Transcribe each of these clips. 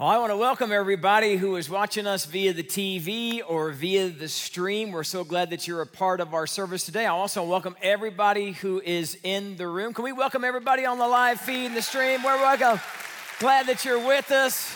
Well, I want to welcome everybody who is watching us via the TV or via the stream. We're so glad that you're a part of our service today. I also welcome everybody who is in the room. Can we welcome everybody on the live feed and the stream? We're welcome. Glad that you're with us.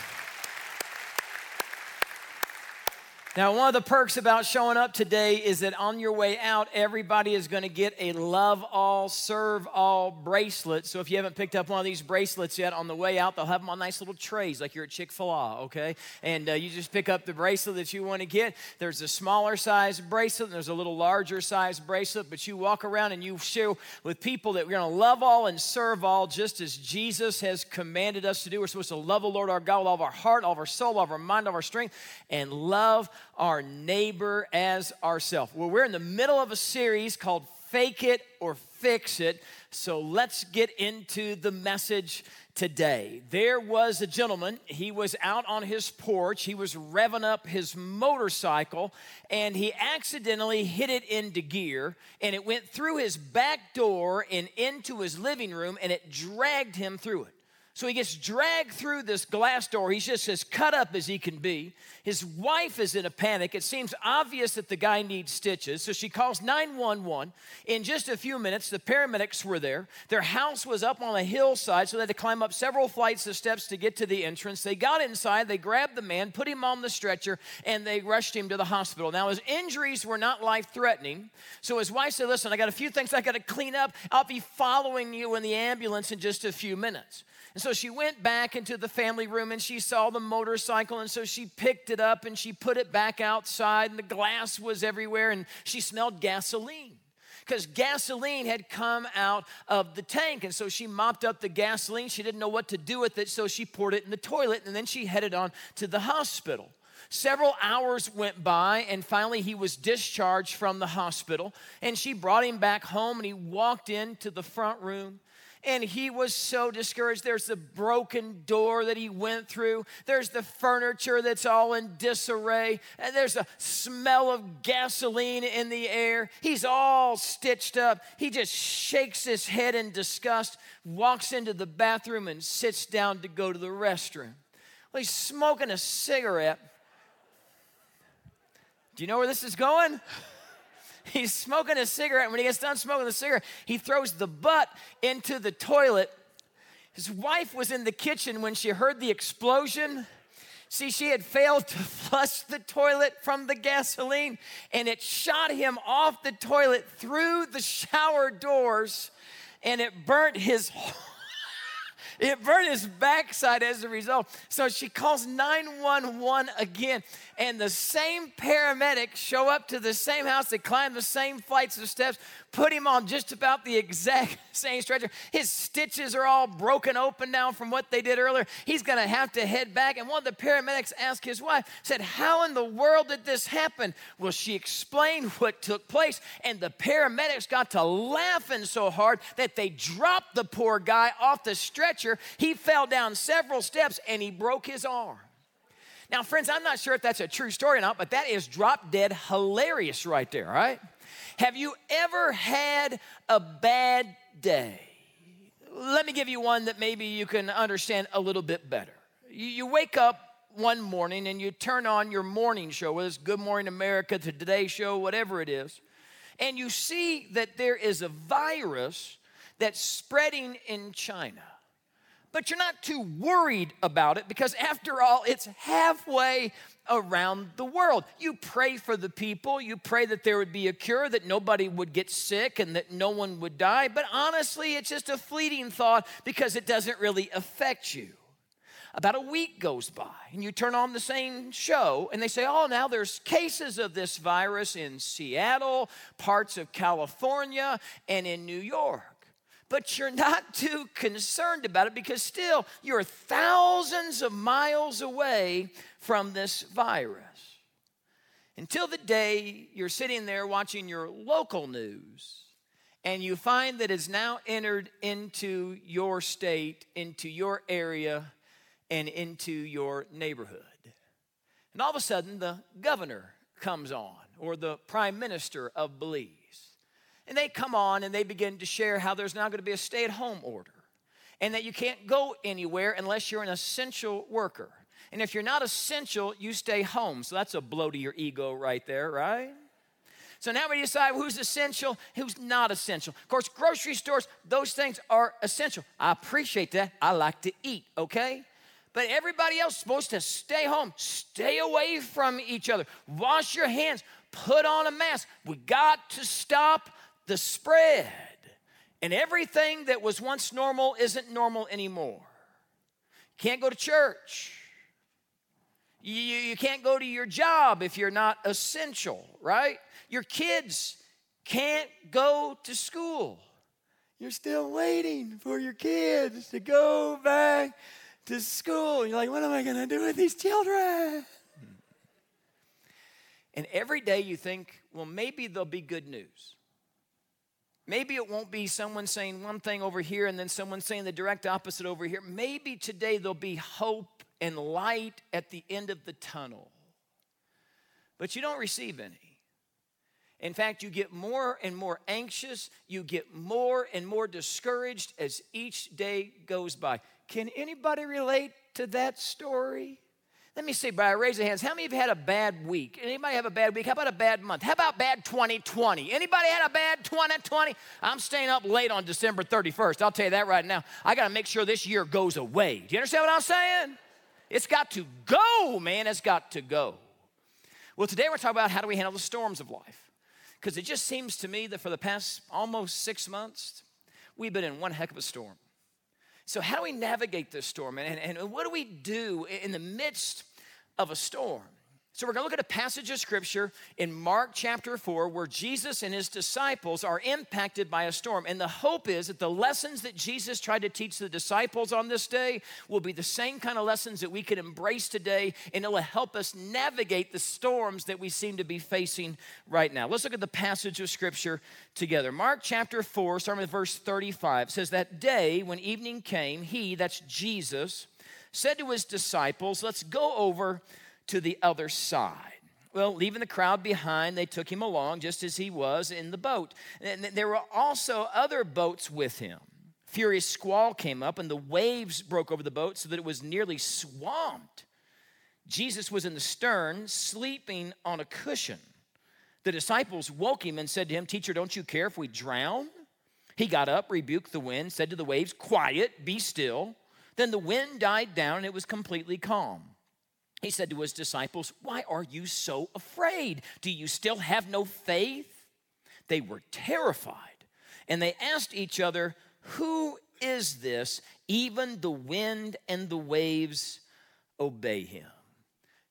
Now, one of the perks about showing up today is that on your way out, everybody is going to get a Love All, Serve All bracelet. So if you haven't picked up one of these bracelets yet, on the way out, they'll have them on nice little trays like you're at Chick fil A, okay? And uh, you just pick up the bracelet that you want to get. There's a smaller size bracelet, and there's a little larger size bracelet, but you walk around and you share with people that we're going to love all and serve all just as Jesus has commanded us to do. We're supposed to love the Lord our God with all of our heart, all of our soul, all of our mind, all of our strength, and love our neighbor as ourself. Well, we're in the middle of a series called Fake It or Fix It. So let's get into the message today. There was a gentleman, he was out on his porch, he was revving up his motorcycle, and he accidentally hit it into gear, and it went through his back door and into his living room, and it dragged him through it. So he gets dragged through this glass door. He's just as cut up as he can be. His wife is in a panic. It seems obvious that the guy needs stitches. So she calls 911. In just a few minutes, the paramedics were there. Their house was up on a hillside, so they had to climb up several flights of steps to get to the entrance. They got inside, they grabbed the man, put him on the stretcher, and they rushed him to the hospital. Now, his injuries were not life threatening. So his wife said, Listen, I got a few things I got to clean up. I'll be following you in the ambulance in just a few minutes. And so she went back into the family room and she saw the motorcycle. And so she picked it up and she put it back outside, and the glass was everywhere, and she smelled gasoline because gasoline had come out of the tank. And so she mopped up the gasoline. She didn't know what to do with it, so she poured it in the toilet and then she headed on to the hospital. Several hours went by, and finally he was discharged from the hospital. And she brought him back home, and he walked into the front room and he was so discouraged. There's the broken door that he went through, there's the furniture that's all in disarray, and there's a smell of gasoline in the air. He's all stitched up. He just shakes his head in disgust, walks into the bathroom, and sits down to go to the restroom. Well, he's smoking a cigarette. Do you know where this is going? He's smoking a cigarette. When he gets done smoking the cigarette, he throws the butt into the toilet. His wife was in the kitchen when she heard the explosion. See, she had failed to flush the toilet from the gasoline, and it shot him off the toilet through the shower doors, and it burnt his it burned his backside as a result. So she calls 911 again. And the same paramedics show up to the same house, they climb the same flights of steps, put him on just about the exact same stretcher. His stitches are all broken open now from what they did earlier. He's gonna have to head back. And one of the paramedics asked his wife, said, How in the world did this happen? Well, she explained what took place, and the paramedics got to laughing so hard that they dropped the poor guy off the stretcher. He fell down several steps and he broke his arm. Now, friends, I'm not sure if that's a true story or not, but that is drop dead hilarious right there, right? Have you ever had a bad day? Let me give you one that maybe you can understand a little bit better. You, wake up one morning and you turn on your morning show, whether it's Good Morning America, the Today Show, whatever it is, and you see that there is a virus that's spreading in China but you're not too worried about it because, after all, it's halfway around the world. You pray for the people, you pray that there would be a cure, that nobody would get sick, and that no one would die. But honestly, it's just a fleeting thought because it doesn't really affect you. About a week goes by, and you turn on the same show, and they say, Oh, now there's cases of this virus in Seattle, parts of California, and in New York but you're not too concerned about it because still you're thousands of miles away from this virus. Until the day you're sitting there watching your local news and you find that it's now entered into your state, into your area, and into your neighborhood. And all of a sudden, the governor comes on, or the prime minister of Belize and they come on and they begin to share how there's now going to be a stay at home order and that you can't go anywhere unless you're an essential worker. And if you're not essential, you stay home. So that's a blow to your ego right there, right? So now we decide who's essential, who's not essential. Of course, grocery stores, those things are essential. I appreciate that. I like to eat, okay? But everybody else supposed to stay home, stay away from each other, wash your hands, put on a mask. We got to stop the spread. And everything that was once normal isn't normal anymore. Can't go to church. You, you can't go to your job if you're not essential, right? Your kids can't go to school. You're still waiting for your kids to go back to school. You're like, what am I going to do with these children? And every day you think, well, maybe there'll be good news. Maybe it won't be someone saying one thing over here and then someone saying the direct opposite over here. Maybe today there'll be hope and light at the end of the tunnel. But you don't receive any. In fact, you get more and more anxious, you get more and more discouraged as each day goes by. Can anybody relate to that story? Let me see, by a raise of hands, how many of you had a bad week? Anybody have a bad week? How about a bad month? How about bad 2020? Anybody had a bad 2020? I'm staying up late on December 31st. I'll tell you that right now. I got to make sure this year goes away. Do you understand what I'm saying? It's got to go, man. It's got to go. Well, today we're talking about how do we handle the storms of life. Because it just seems to me that for the past almost six months, we've been in one heck of a storm. So, how do we navigate this storm? And, and what do we do in the midst of a storm? So, we're going to look at a passage of scripture in Mark chapter 4 where Jesus and his disciples are impacted by a storm. And the hope is that the lessons that Jesus tried to teach the disciples on this day will be the same kind of lessons that we can embrace today, and it'll help us navigate the storms that we seem to be facing right now. Let's look at the passage of scripture together. Mark chapter 4, starting with verse 35, says, That day when evening came, he, that's Jesus, said to his disciples, Let's go over to the other side. Well, leaving the crowd behind, they took him along just as he was in the boat. And there were also other boats with him. Furious squall came up, and the waves broke over the boat so that it was nearly swamped. Jesus was in the stern, sleeping on a cushion. The disciples woke him and said to him, Teacher, don't you care if we drown? He got up, rebuked the wind, said to the waves, Quiet, be still. Then the wind died down, and it was completely calm. He said to his disciples, Why are you so afraid? Do you still have no faith? They were terrified and they asked each other, Who is this? Even the wind and the waves obey him.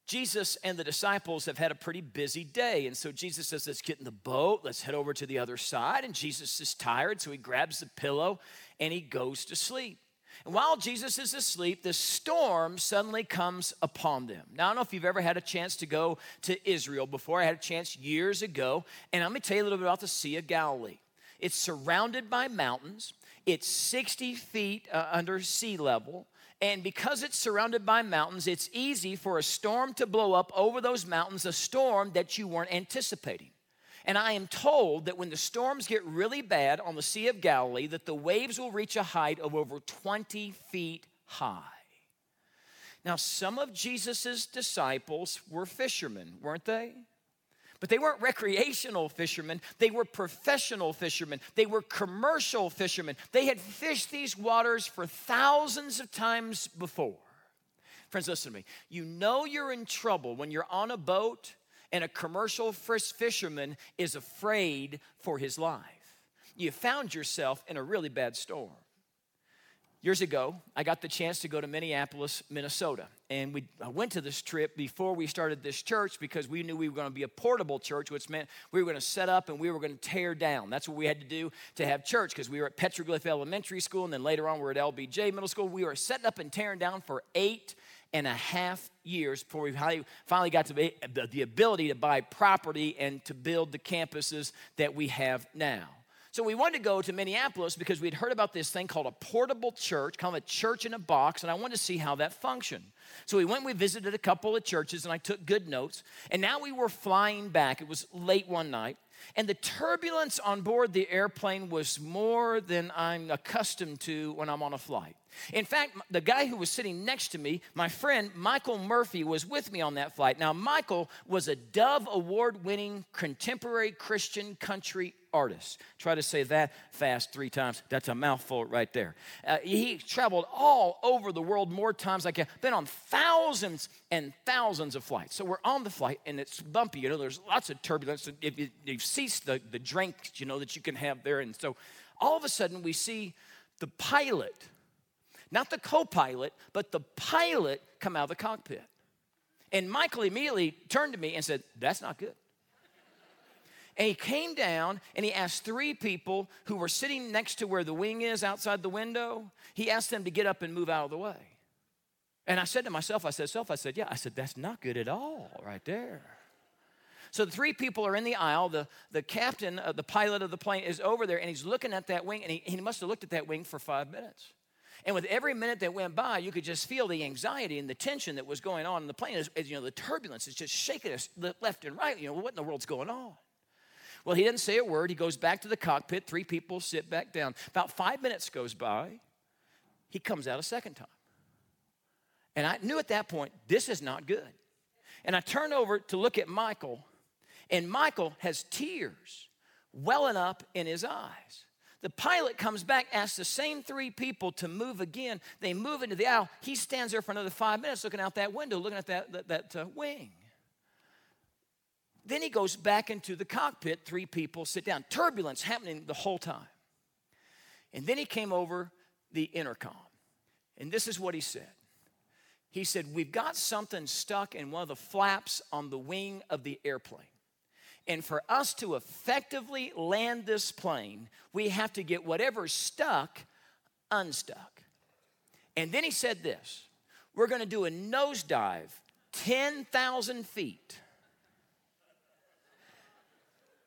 Jesus and the disciples have had a pretty busy day. And so Jesus says, Let's get in the boat, let's head over to the other side. And Jesus is tired, so he grabs the pillow and he goes to sleep. And while Jesus is asleep, the storm suddenly comes upon them. Now, I don't know if you've ever had a chance to go to Israel before. I had a chance years ago, and I'm gonna tell you a little bit about the Sea of Galilee. It's surrounded by mountains, it's 60 feet uh, under sea level. And because it's surrounded by mountains, it's easy for a storm to blow up over those mountains, a storm that you weren't anticipating. And I am told that when the storms get really bad on the Sea of Galilee, that the waves will reach a height of over 20 feet high. Now, some of Jesus's disciples were fishermen, weren't they? But they weren't recreational fishermen, they were professional fishermen, they were commercial fishermen. They had fished these waters for thousands of times before. Friends, listen to me. You know you're in trouble when you're on a boat and a commercial fisherman is afraid for his life. You found yourself in a really bad storm. Years ago, I got the chance to go to Minneapolis, Minnesota. And we I went to this trip before we started this church because we knew we were going to be a portable church, which meant we were going to set up and we were going to tear down. That's what we had to do to have church because we were at Petroglyph Elementary School and then later on we were at LBJ Middle School. We were setting up and tearing down for eight and a half years before we finally got to the ability to buy property and to build the campuses that we have now. So we wanted to go to Minneapolis because we'd heard about this thing called a portable church, kind of a church in a box, and I wanted to see how that functioned. So we went we visited a couple of churches, and I took good notes. And now we were flying back. It was late one night, And the turbulence on board the airplane was more than I'm accustomed to when I'm on a flight. In fact, the guy who was sitting next to me, my friend Michael Murphy, was with me on that flight. Now, Michael was a Dove Award winning contemporary Christian country artist. Try to say that fast three times. That's a mouthful right there. Uh, he traveled all over the world more times like I've been on thousands and thousands of flights. So we're on the flight and it's bumpy. You know, there's lots of turbulence. If you, have ceased the, the drinks, you know, that you can have there. And so all of a sudden we see the pilot not the co pilot, but the pilot come out of the cockpit. And Michael immediately turned to me and said, That's not good. And he came down and he asked three people who were sitting next to where the wing is outside the window, he asked them to get up and move out of the way. And I said to myself, I said, self, I said, yeah, I said, that's not good at all right there. So the three people are in the aisle. The, the captain, uh, the pilot of the plane, is over there and he's looking at that wing and he, he must have looked at that wing for five minutes. And with every minute that went by, you could just feel the anxiety and the tension that was going on in the plane. As, as you know, the turbulence is just shaking us left and right. You know, what in the world's going on? Well, he didn't say a word. He goes back to the cockpit. Three people sit back down. About five minutes goes by. He comes out a second time. And I knew at that point, this is not good. And I turn over to look at Michael, and Michael has tears welling up in his eyes. The pilot comes back, asks the same three people to move again. They move into the aisle. He stands there for another five minutes looking out that window, looking at that, that, that uh, wing. Then he goes back into the cockpit. Three people sit down. Turbulence happening the whole time. And then he came over the intercom. And this is what he said. He said, We've got something stuck in one of the flaps on the wing of the airplane. And for us to effectively land this plane, we have to get whatever's stuck unstuck. And then he said this we're to do a nosedive 10,000 feet.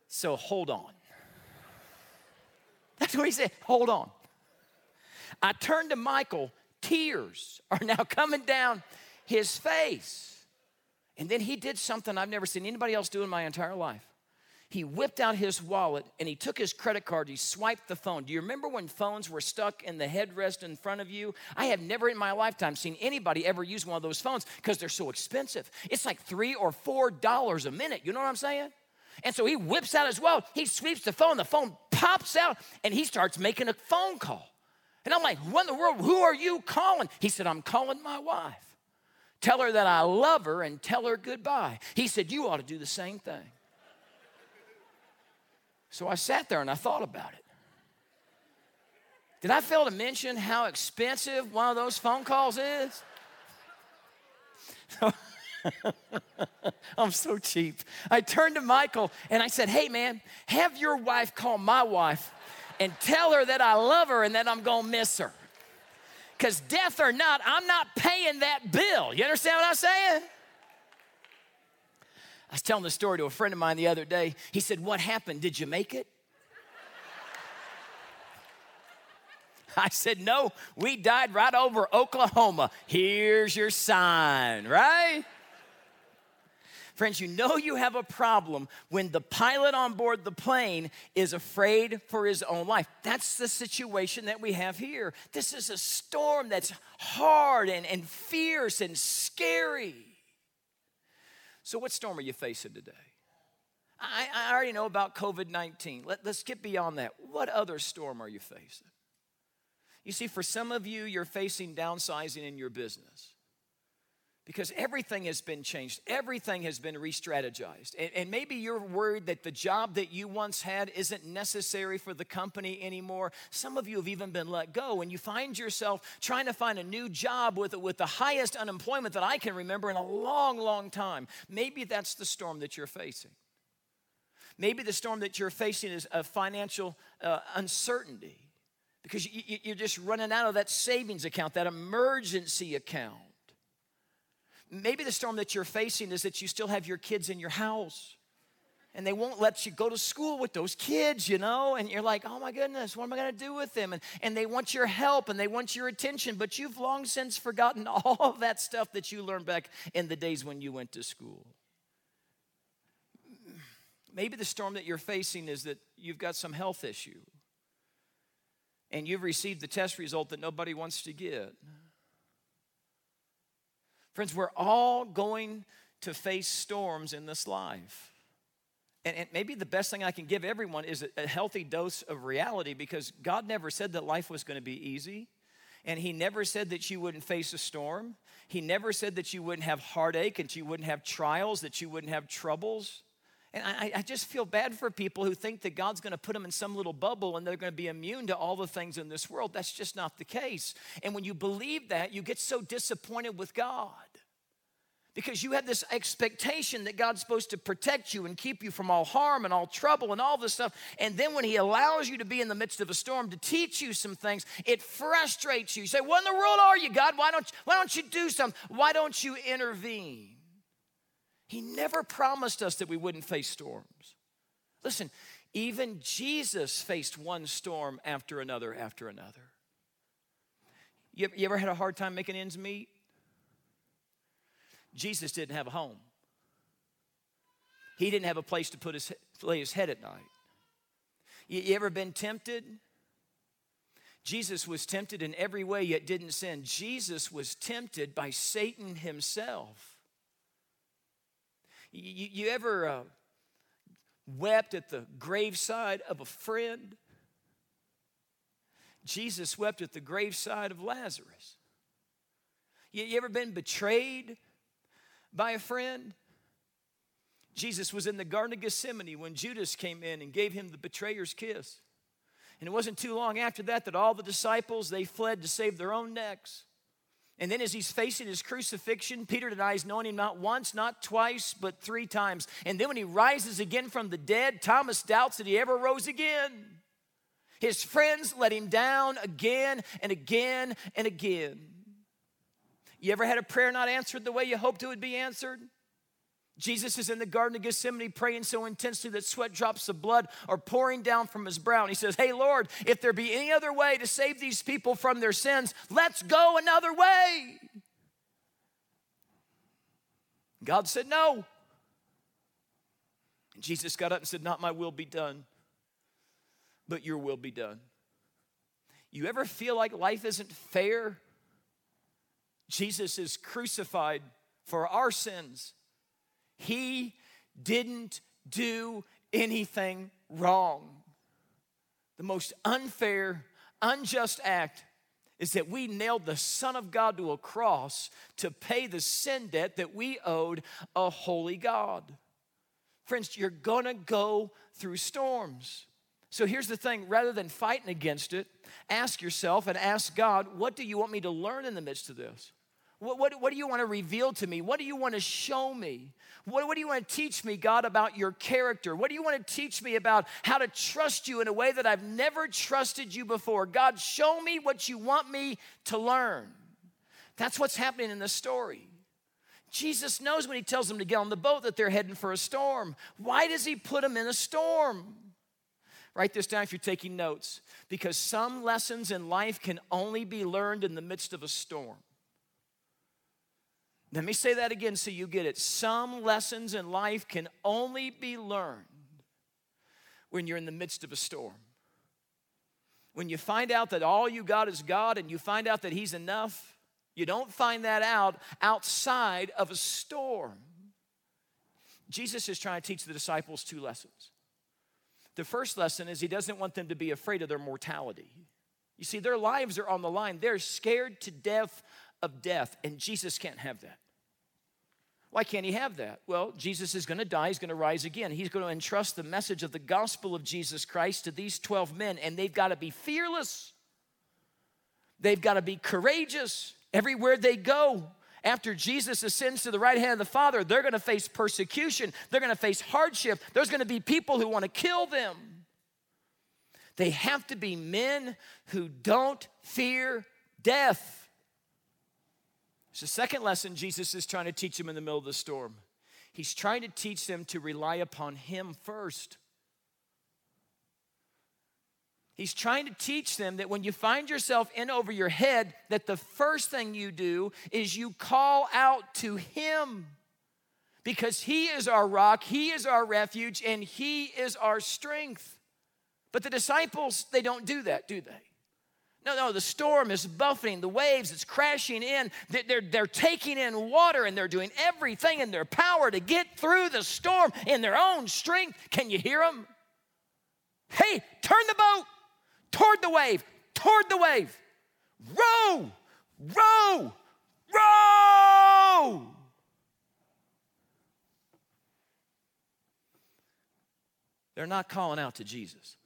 So hold on. That's what he said. Hold on. I turned to Michael, tears are now coming down his face. And then he did something I've never seen anybody else do in my entire life. He whipped out his wallet and he took his credit card. He swiped the phone. Do you remember when phones were stuck in the headrest in front of you? I have never in my lifetime seen anybody ever use one of those phones because they're so expensive. It's like three or four dollars a minute. You know what I'm saying? And so he whips out his wallet. He sweeps the phone. The phone pops out and he starts making a phone call. And I'm like, what in the world? Who are you calling? He said, I'm calling my wife. Tell her that I love her and tell her goodbye. He said, You ought to do the same thing. So I sat there and I thought about it. Did I fail to mention how expensive one of those phone calls is? I'm so cheap. I turned to Michael and I said, Hey, man, have your wife call my wife and tell her that I love her and that I'm gonna miss her. Because death or not, I'm not paying that bill. You understand what I'm saying? I was telling the story to a friend of mine the other day. He said, What happened? Did you make it? I said, No, we died right over Oklahoma. Here's your sign, right? Friends, you know you have a problem when the pilot on board the plane is afraid for his own life. That's the situation that we have here. This is a storm that's hard and, and fierce and scary. So, what storm are you facing today? I, I already know about COVID 19. Let, let's get beyond that. What other storm are you facing? You see, for some of you, you're facing downsizing in your business because everything has been changed, everything has been re strategized. And, and, maybe you're worried that the job that you once had isn't necessary for the company anymore. Some of you have even been let go, and you find yourself trying to find a new job with, with the highest unemployment that I can remember in a long, long time. Maybe that's the storm that you're facing. Maybe the storm that you're facing is a financial uh, uncertainty because you, you, you're just running out of that savings account, that emergency account. Maybe the storm that you're facing is that you still have your kids in your house and they won't let you go to school with those kids, you know? And you're like, oh my goodness, what am I gonna do with them? And, and they want your help and they want your attention, but you've long since forgotten all of that stuff that you learned back in the days when you went to school. maybe the storm that you're facing is that you've got some health issue and you've received the test result that nobody wants to get. Friends, we're all going to face storms in this life. And, and, maybe the best thing I can give everyone is a, healthy dose of reality because God never said that life was going to be easy. And He never said that you wouldn't face a storm. He never said that you wouldn't have heartache and you wouldn't have trials, that you wouldn't have troubles. And I, I just feel bad for people who think that God's going to put them in some little bubble and they're going to be immune to all the things in this world. That's just not the case. And when you believe that, you get so disappointed with God because you have this expectation that God's supposed to protect you and keep you from all harm and all trouble and all this stuff. And then when He allows you to be in the midst of a storm to teach you some things, it frustrates you. You say, What in the world are you, God? Why don't, why don't you do something? Why don't you intervene? He never promised us that we wouldn't face storms. Listen, even Jesus faced one storm after another after another. You, you ever had a hard time making ends meet? Jesus didn't have a home. He didn't have a place to put his, lay his head at night. You, you ever been tempted? Jesus was tempted in every way, yet didn't sin. Jesus was tempted by Satan himself. You, you ever uh, wept at the graveside of a friend? Jesus wept at the graveside of Lazarus. You, you ever been betrayed by a friend. Jesus was in the Garden of Gethsemane when Judas came in and gave him the betrayer's kiss. And it wasn't too long after that that all the disciples they fled to save their own necks. And then as he's facing his crucifixion, Peter denies knowing him not once, not twice, but three times. And then when he rises again from the dead, Thomas doubts that he ever rose again. His friends let him down again and again and again. You ever had a prayer not answered the way you hoped it would be answered? Jesus is in the Garden of Gethsemane praying so intensely that sweat drops of blood are pouring down from his brow. And he says, Hey, Lord, if there be any other way to save these people from their sins, let's go another way. God said, No. And Jesus got up and said, Not my will be done, but your will be done. You ever feel like life isn't fair? Jesus is crucified for our sins. He didn't do anything wrong. The most unfair, unjust act is that we nailed the Son of God to a cross to pay the sin debt that we owed a holy God. Friends, you're gonna go through storms. So here's the thing rather than fighting against it, ask yourself and ask God, what do you want me to learn in the midst of this? What, what, what, do you want to reveal to me? What do you want to show me? What, what do you want to teach me, God, about your character? What do you want to teach me about how to trust you in a way that I've never trusted you before? God, show me what you want me to learn. That's what's happening in the story. Jesus knows when he tells them to get on the boat that they're heading for a storm. Why does he put them in a storm? Write this down if you're taking notes. Because some lessons in life can only be learned in the midst of a storm. Let me say that again so you get it. Some lessons in life can only be learned when you're in the midst of a storm. When you find out that all you got is God and you find out that He's enough, you don't find that out outside of a storm. Jesus is trying to teach the disciples two lessons. The first lesson is He doesn't want them to be afraid of their mortality. You see, their lives are on the line, they're scared to death of death, and Jesus can't have that. Why can't he have that? Well, Jesus is going to die, he's going to rise again. He's going to entrust the message of the gospel of Jesus Christ to these 12 men, and they've got to be fearless. They've got to be courageous everywhere they go. After Jesus ascends to the right hand of the Father, they're going to face persecution, they're going to face hardship, there's going to be people who want to kill them. They have to be men who don't fear death. It's the second lesson Jesus is trying to teach them in the middle of the storm. He's trying to teach them to rely upon Him first. He's trying to teach them that when you find yourself in over your head, that the first thing you do is you call out to Him. because He is our rock, He is our refuge, and He is our strength. But the disciples, they don't do that, do they? No, no, the storm is buffeting, the waves, it's crashing in. They're, they're taking in water and they're doing everything in their power to get through the storm in their own strength. Can you hear them? Hey, turn the boat toward the wave, toward the wave. Row, row, row. They're not calling out to Jesus.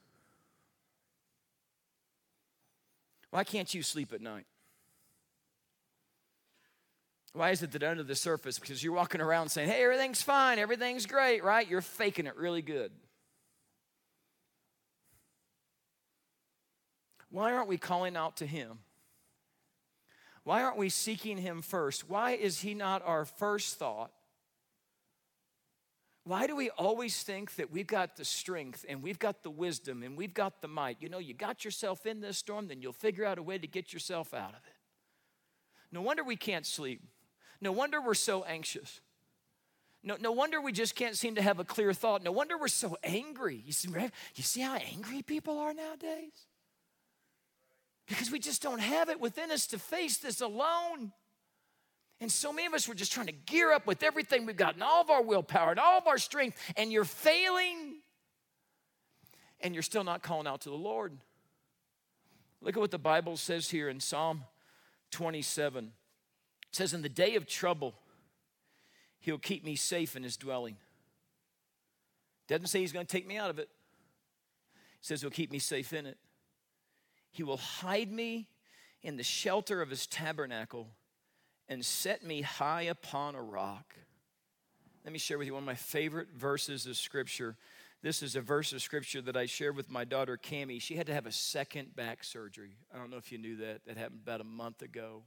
Why can't you sleep at night? Why is it that under the surface, because you're walking around saying, hey, everything's fine, everything's great, right? You're faking it really good. Why aren't we calling out to Him? Why aren't we seeking Him first? Why is He not our first thought? Why do we always think that we've got the strength and we've got the wisdom and we've got the might? You know, you got yourself in this storm, then you'll figure out a way to get yourself out of it. No wonder we can't sleep. No wonder we're so anxious. No, no wonder we just can't seem to have a clear thought. No wonder we're so angry. You see, you see how angry people are nowadays? Because we just don't have it within us to face this alone. And so many of us were just trying to gear up with everything we've got and all of our willpower and all of our strength, and you're failing, and you're still not calling out to the Lord. Look at what the Bible says here in Psalm 27. It says, In the day of trouble, he'll keep me safe in his dwelling. Doesn't say he's going to take me out of it. He says he'll keep me safe in it. He will hide me in the shelter of his tabernacle and set me high upon a rock. Let me share with you one of my favorite verses of scripture. This is a verse of scripture that I shared with my daughter Cami. She had to have a second back surgery. I don't know if you knew that. That happened about a month ago.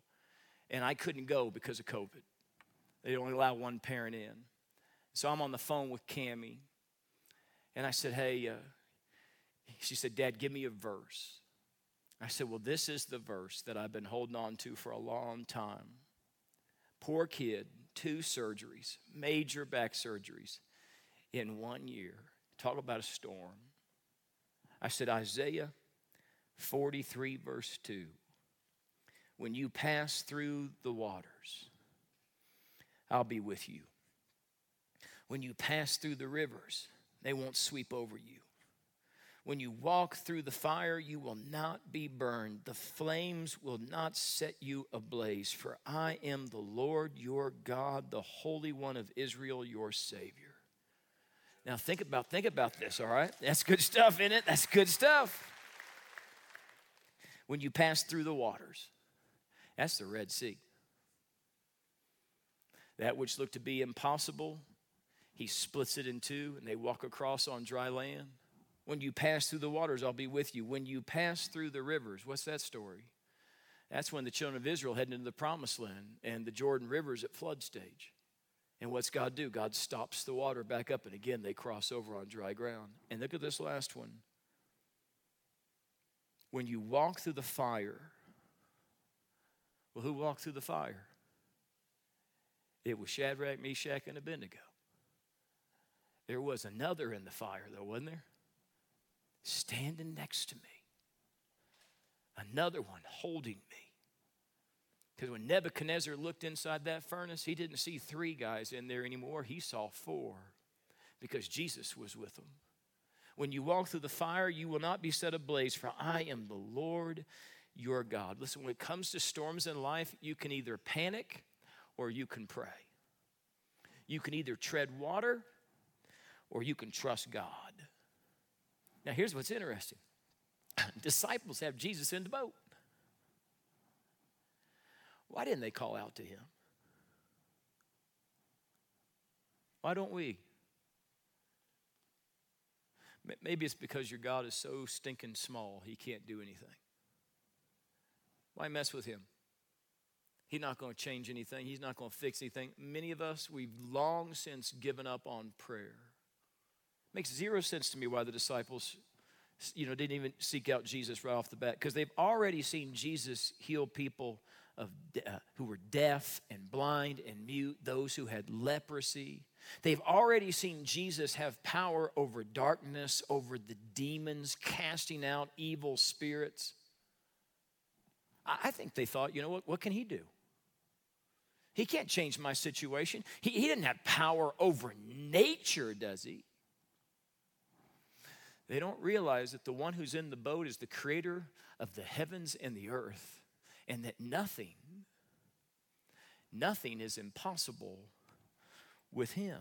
And I couldn't go because of COVID. They only allow one parent in. So I'm on the phone with Cami. And I said, Hey, uh, she said, Dad, give me a verse. I said, Well, this is the verse that I've been holding on to for a long time. Poor kid, two surgeries, major back surgeries in one year. Talk about a storm. I said, Isaiah 43, verse 2. When you pass through the waters, I'll be with you. When you pass through the rivers, they won't sweep over you. When you walk through the fire, you will not be burned. The flames will not set you ablaze. For I am the Lord your God, the Holy One of Israel, your Savior. Now think about think about this, all right? That's good stuff in it. That's good stuff. When you pass through the waters, that's the Red Sea. That which looked to be impossible, he splits it in two and they walk across on dry land. When you pass through the waters, I'll be with you. When you pass through the rivers, what's that story? That's when the children of Israel headed into the promised land and the Jordan River is at flood stage. And what's God do? God stops the water back up, and again they cross over on dry ground. And look at this last one. When you walk through the fire, well, who walked through the fire? It was Shadrach, Meshach, and Abednego. There was another in the fire, though, wasn't there? Standing next to me. Another one holding me. Because when Nebuchadnezzar looked inside that furnace, he didn't see three guys in there anymore. He saw four because Jesus was with them. When you walk through the fire, you will not be set ablaze, for I am the Lord your God. Listen, when it comes to storms in life, you can either panic or you can pray. You can either tread water or you can trust God. Now, here's what's interesting disciples have Jesus in the boat. Why didn't they call out to him? Why don't we? Maybe it's because your God is so stinking small, he can't do anything. Why mess with him? He's not going to change anything. He's not going to fix anything. Many of us, we've long since given up on prayer. Makes zero sense to me why the disciples, you know, didn't even seek out Jesus right off the bat because they've already seen Jesus heal people of uh, who were deaf and blind and mute, those who had leprosy. They've already seen Jesus have power over darkness, over the demons, casting out evil spirits. I think they thought, you know what, what can he do? He can't change my situation. He, he didn't have power over nature, does he? They don't realize that the one who's in the boat is the creator of the heavens and the earth, and that nothing, nothing is impossible with him.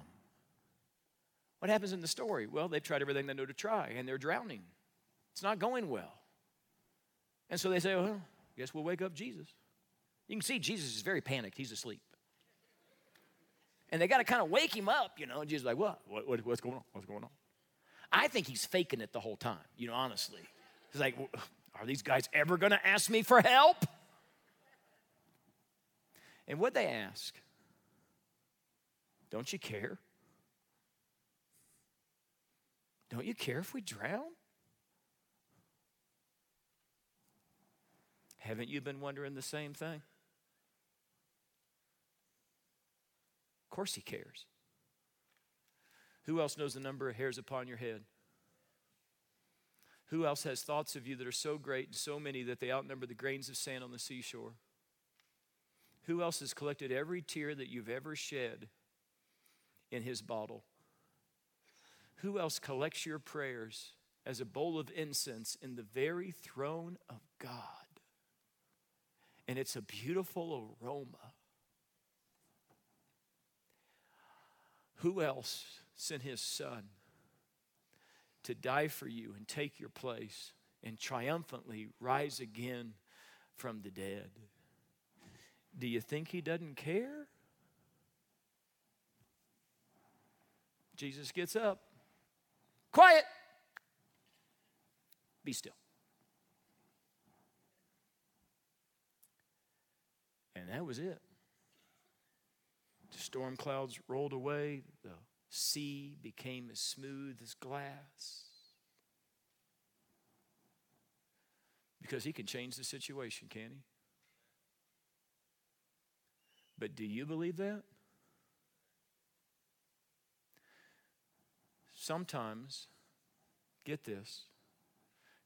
What happens in the story? Well, they've tried everything they know to try, and they're drowning. It's not going well. And so they say, well, guess we'll wake up Jesus. You can see Jesus is very panicked. He's asleep. And they got to kind of wake him up, you know. And Jesus like, what? what? What, What's going on? What's going on? I think he's faking it the whole time, you know, honestly. He's like, are these guys ever going to ask me for help? And what they ask? Don't you care? Don't you care if we drown? Haven't you been wondering the same thing? Of course, He cares. Who else knows the number of hairs upon your head? Who else has thoughts of you that are so great and so many that they outnumber the grains of sand on the seashore? Who else has collected every tear that you've ever shed in his bottle? Who else collects your prayers as a bowl of incense in the very throne of God? And it's a beautiful aroma. Who else sent his son to die for you and take your place and triumphantly rise again from the dead? Do you think he doesn't care? Jesus gets up. Quiet. Be still. And that was it. The storm clouds rolled away. The sea became as smooth as glass. Because he can change the situation, can he? But do you believe that? Sometimes, get this,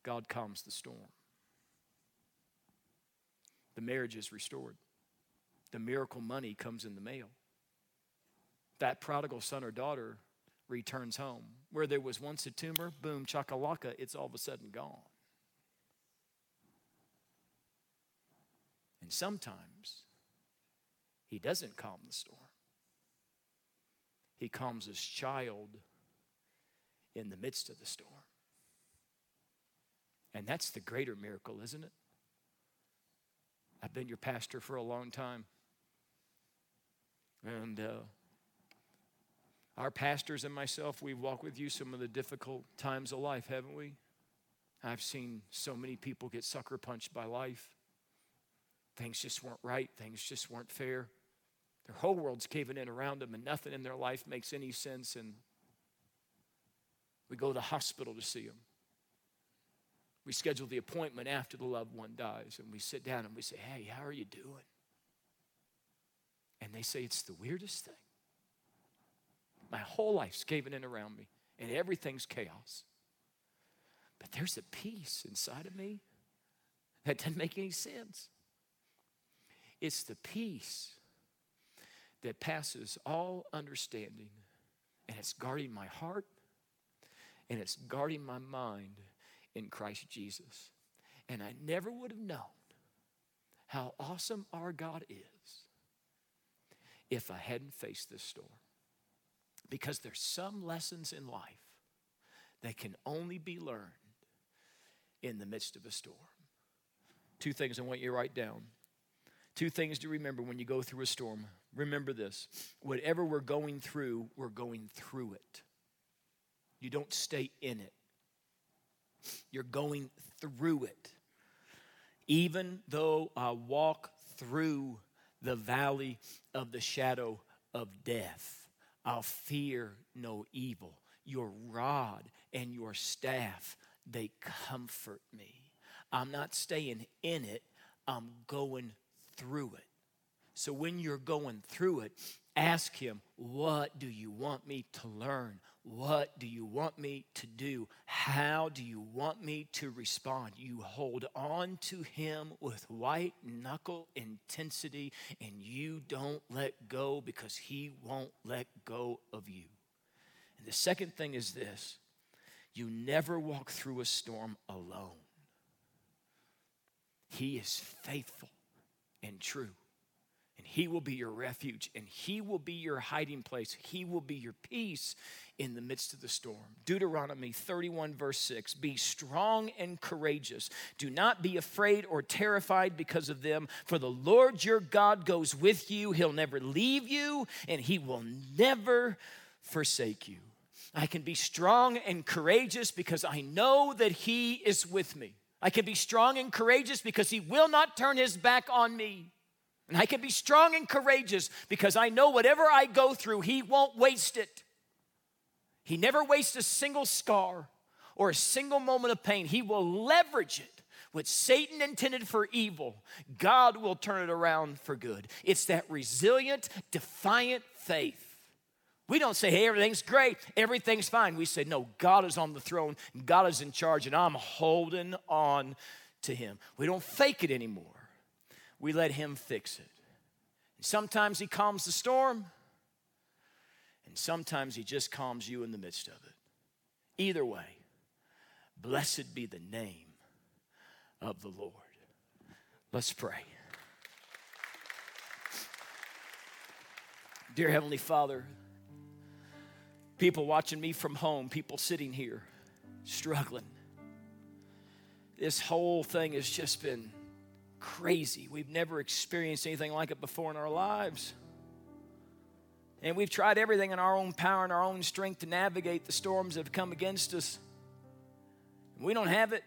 God calms the storm. The marriage is restored. The miracle money comes in the mail. That prodigal son or daughter returns home. Where there was once a tumor, boom, chakalaka, it's all of a sudden gone. And sometimes he doesn't calm the storm, he calms his child in the midst of the storm. And that's the greater miracle, isn't it? I've been your pastor for a long time. And uh, our pastors and myself, we've walked with you some of the difficult times of life, haven't we? I've seen so many people get sucker punched by life. Things just weren't right, things just weren't fair. Their whole world's caving in around them, and nothing in their life makes any sense. And we go to the hospital to see them. We schedule the appointment after the loved one dies, and we sit down and we say, Hey, how are you doing? And they say, It's the weirdest thing. My whole life's caving in around me, and everything's chaos. But there's a peace inside of me that doesn't make any sense. It's the peace that passes all understanding, and it's guarding my heart and it's guarding my mind in Christ Jesus. And I never would have known how awesome our God is if I hadn't faced this storm. Because there's some lessons in life that can only be learned in the midst of a storm. Two things I want you to write down. Two things to remember when you go through a storm. Remember this whatever we're going through, we're going through it. You don't stay in it, you're going through it. Even though I walk through the valley of the shadow of death, I'll fear no evil. Your rod and your staff, they comfort me. I'm not staying in it, I'm going through it. So when you're going through it, ask Him, What do you want me to learn? What do you want me to do? How do you want me to respond? You hold on to Him with white knuckle intensity and you don't let go because He won't let go of you. And the second thing is this you never walk through a storm alone. He is faithful and true. And He will be your refuge, and He will be your hiding place. He will be your peace in the midst of the storm. Deuteronomy 31, verse 6 Be strong and courageous. Do not be afraid or terrified because of them, for the Lord your God goes with you. He'll never leave you, and He will never forsake you. I can be strong and courageous because I know that He is with me. I can be strong and courageous because He will not turn His back on me. And I can be strong and courageous because I know whatever I go through, He won't waste it. He never wastes a single scar or a single moment of pain. He will leverage it. What Satan intended for evil, God will turn it around for good. It's that resilient, defiant faith. We don't say, hey, everything's great, everything's fine. We say, no, God is on the throne, God is in charge, and I'm holding on to Him. We don't fake it anymore we let Him fix it. Sometimes He calms the storm, and sometimes He just calms you in the midst of it. Either way, blessed be the name of the Lord. Let's pray. Dear Heavenly Father, people watching me from home, people sitting here struggling. This whole thing has just been crazy. We've never experienced anything like it before in our lives. And we've tried everything in our own power and our own strength to navigate the storms that have come against us. We don't have it.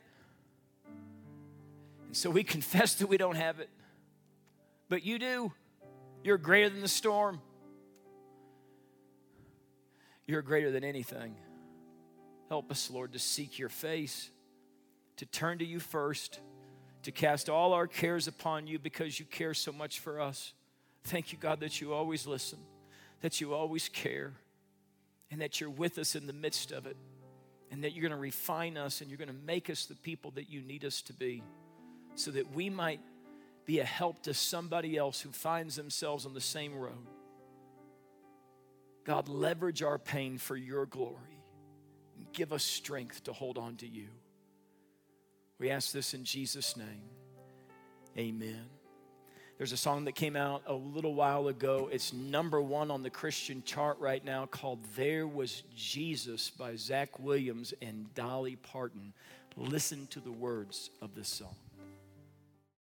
And so we confess that we don't have it. But you do. You're greater than the storm. You're greater than anything. Help us, Lord, to seek your face, to turn to you first to cast all our cares upon you because you care so much for us. Thank you, God, that you always listen, that you always care, and that you're with us in the midst of it, and that you're going to refine us and you're going to make us the people that you need us to be so that we might be a help to somebody else who finds themselves on the same road. God, leverage our pain for your glory and give us strength to hold on to you. We ask this in Jesus' name. Amen. There's a song that came out a little while ago. It's number one on the Christian chart right now called There Was Jesus by Zach Williams and Dolly Parton. Listen to the words of this song.